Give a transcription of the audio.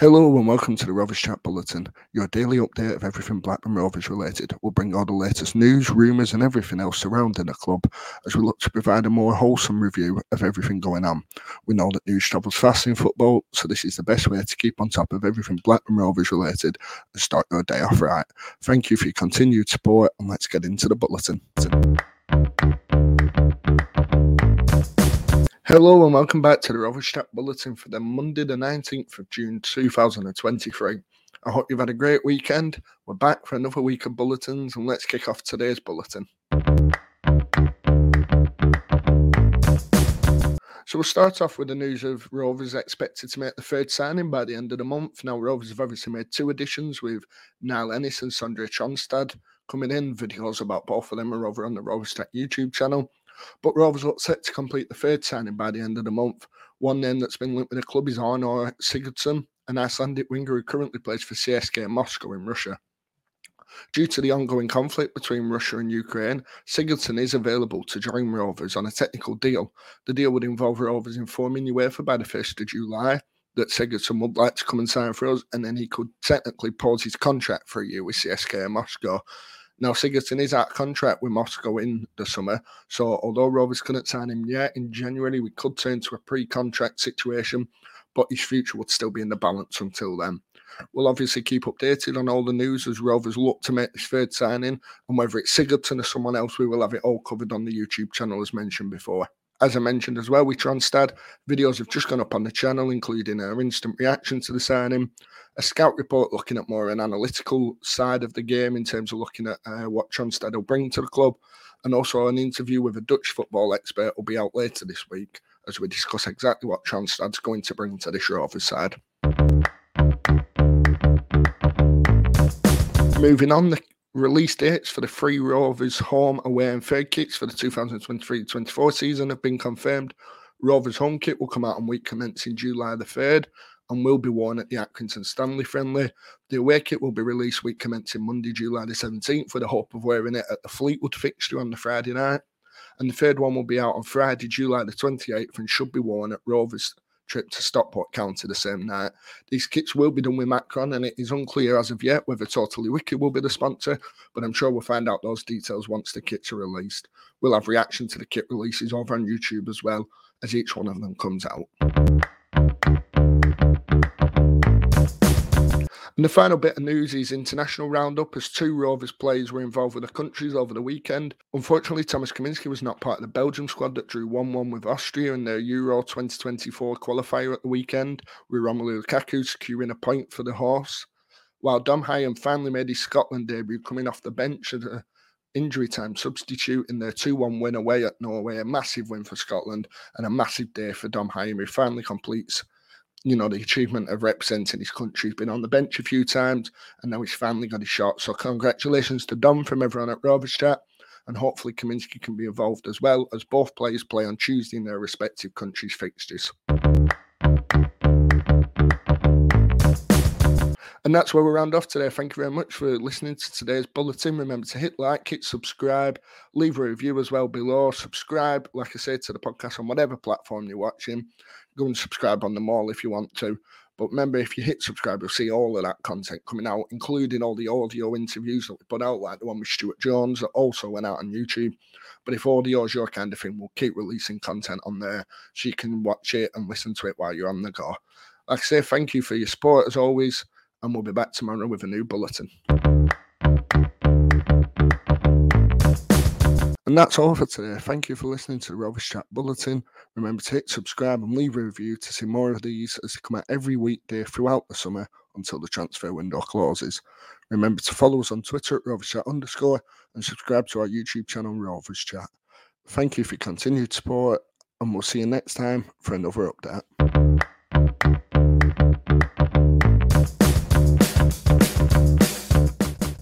Hello and welcome to the Rovers Chat Bulletin, your daily update of everything Blackburn Rovers related. We'll bring all the latest news, rumours, and everything else surrounding the club as we look to provide a more wholesome review of everything going on. We know that news travels fast in football, so this is the best way to keep on top of everything Blackburn Rovers related and start your day off right. Thank you for your continued support, and let's get into the bulletin. Hello and welcome back to the Rovers Chat Bulletin for the Monday, the 19th of June 2023. I hope you've had a great weekend. We're back for another week of bulletins and let's kick off today's bulletin. So we'll start off with the news of Rovers expected to make the third signing by the end of the month. Now Rovers have obviously made two additions with Niall Ennis and Sondre Tronstad coming in. Videos about both of them are over on the Rovers Chat YouTube channel. But Rovers look set to complete the third signing by the end of the month. One name that's been linked with the club is Arnor Sigurdsson, an Icelandic winger who currently plays for CSKA Moscow in Russia. Due to the ongoing conflict between Russia and Ukraine, Sigurdsson is available to join Rovers on a technical deal. The deal would involve Rovers informing UEFA by the 1st of July that Sigurdsson would like to come and sign for us, and then he could technically pause his contract for a year with CSKA Moscow. Now, Sigurdsson is out contract with Moscow in the summer, so although Rovers couldn't sign him yet in January, we could turn to a pre contract situation, but his future would still be in the balance until then. We'll obviously keep updated on all the news as Rovers look to make this third signing, and whether it's Sigurdsson or someone else, we will have it all covered on the YouTube channel as mentioned before. As I mentioned as well, with Tronstad, videos have just gone up on the channel, including our instant reaction to the signing, a scout report looking at more an analytical side of the game in terms of looking at uh, what Tronstad will bring to the club, and also an interview with a Dutch football expert will be out later this week as we discuss exactly what Tronstad's going to bring to this Rovers side. Moving on, the release dates for the three Rovers home, away, and third kits for the 2023 24 season have been confirmed. Rovers home kit will come out on week commencing July the 3rd, and will be worn at the Accrington Stanley friendly. The away kit will be released week commencing Monday, July the 17th, with the hope of wearing it at the Fleetwood fixture on the Friday night. And the third one will be out on Friday, July the 28th, and should be worn at Rovers trip to Stockport County the same night. These kits will be done with Macron, and it is unclear as of yet whether Totally Wicked will be the sponsor, but I'm sure we'll find out those details once the kits are released. We'll have reaction to the kit releases over on YouTube as well as each one of them comes out. And the final bit of news is international roundup as two Rovers players were involved with the countries over the weekend. Unfortunately, Thomas Kaminski was not part of the Belgium squad that drew 1 1 with Austria in their Euro 2024 qualifier at the weekend, with Romelu Lukaku securing a point for the horse. While Dom Hyam finally made his Scotland debut coming off the bench as a injury time substitute in their 2 1 win away at Norway, a massive win for Scotland and a massive day for Dom Hyam, who finally completes you know, the achievement of representing his country. He's been on the bench a few times and now he's finally got his shot. So congratulations to Dom from everyone at Rovers Chat. And hopefully Kaminski can be involved as well as both players play on Tuesday in their respective countries' fixtures. And that's where we round off today. Thank you very much for listening to today's bulletin. Remember to hit like, hit subscribe, leave a review as well below. Subscribe, like I said, to the podcast on whatever platform you're watching. Go and subscribe on them all if you want to. But remember, if you hit subscribe, you'll see all of that content coming out, including all the audio interviews that we put out, like the one with Stuart Jones that also went out on YouTube. But if audio is your kind of thing, we'll keep releasing content on there so you can watch it and listen to it while you're on the go. Like I say, thank you for your support as always and we'll be back tomorrow with a new bulletin. And that's all for today. Thank you for listening to the Rovers Chat Bulletin. Remember to hit subscribe and leave a review to see more of these as they come out every weekday throughout the summer until the transfer window closes. Remember to follow us on Twitter at Rovers Chat underscore and subscribe to our YouTube channel Rovers Chat. Thank you for your continued support and we'll see you next time for another update.